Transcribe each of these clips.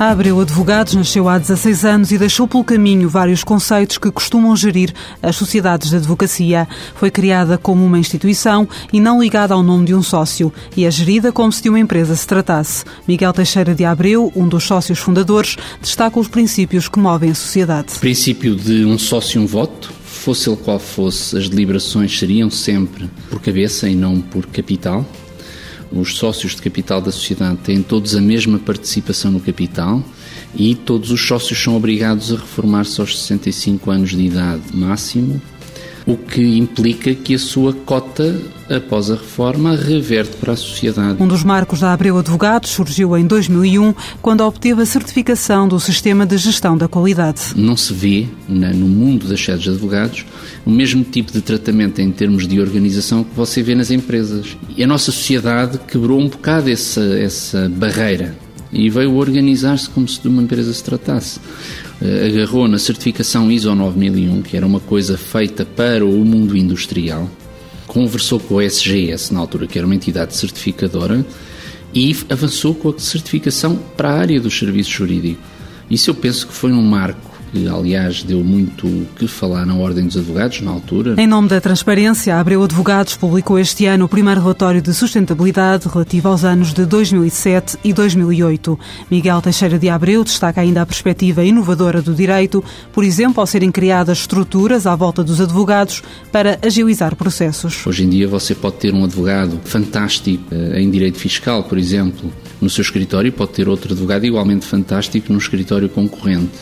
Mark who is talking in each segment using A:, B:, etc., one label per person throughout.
A: Abreu Advogados nasceu há 16 anos e deixou pelo caminho vários conceitos que costumam gerir as sociedades de advocacia. Foi criada como uma instituição e não ligada ao nome de um sócio e é gerida como se de uma empresa se tratasse. Miguel Teixeira de Abreu, um dos sócios fundadores, destaca os princípios que movem a sociedade.
B: O princípio de um sócio, um voto. Fosse ele qual fosse, as deliberações seriam sempre por cabeça e não por capital os sócios de capital da sociedade têm todos a mesma participação no capital e todos os sócios são obrigados a reformar-se aos 65 anos de idade máximo o que implica que a sua cota, após a reforma, reverte para a sociedade.
A: Um dos marcos da Abreu Advogados surgiu em 2001, quando obteve a certificação do Sistema de Gestão da Qualidade.
B: Não se vê, no mundo das sedes de advogados, o mesmo tipo de tratamento em termos de organização que você vê nas empresas. E a nossa sociedade quebrou um bocado essa, essa barreira e veio organizar-se como se de uma empresa se tratasse. Eh, agarrou na certificação ISO 9001, que era uma coisa feita para o mundo industrial, conversou com o SGS, na altura, que era uma entidade certificadora, e avançou com a certificação para a área do serviço jurídico. Isso eu penso que foi um marco que aliás deu muito que falar na Ordem dos Advogados na altura.
A: Em nome da transparência, a Abreu Advogados publicou este ano o primeiro relatório de sustentabilidade relativo aos anos de 2007 e 2008. Miguel Teixeira de Abreu destaca ainda a perspectiva inovadora do direito, por exemplo, ao serem criadas estruturas à volta dos advogados para agilizar processos.
B: Hoje em dia você pode ter um advogado fantástico eh, em direito fiscal, por exemplo, no seu escritório, pode ter outro advogado igualmente fantástico no escritório concorrente.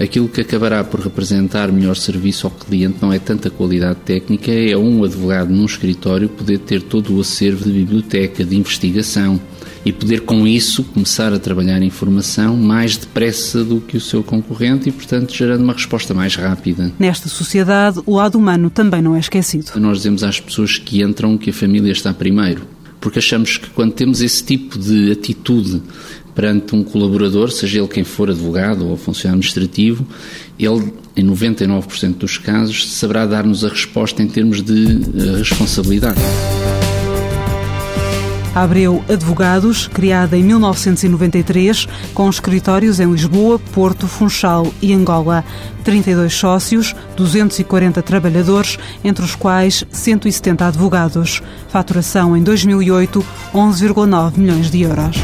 B: Aquilo que acabará por representar melhor serviço ao cliente não é tanta qualidade técnica, é um advogado num escritório poder ter todo o acervo de biblioteca, de investigação e poder com isso começar a trabalhar informação mais depressa do que o seu concorrente e, portanto, gerando uma resposta mais rápida.
A: Nesta sociedade, o lado humano também não é esquecido.
B: Nós dizemos às pessoas que entram que a família está primeiro porque achamos que quando temos esse tipo de atitude perante um colaborador, seja ele quem for advogado ou funcionário administrativo, ele, em 99% dos casos, saberá dar-nos a resposta em termos de eh, responsabilidade.
A: Abreu Advogados, criada em 1993, com escritórios em Lisboa, Porto, Funchal e Angola. 32 sócios, 240 trabalhadores, entre os quais 170 advogados. Faturação em 2008, 11,9 milhões de euros.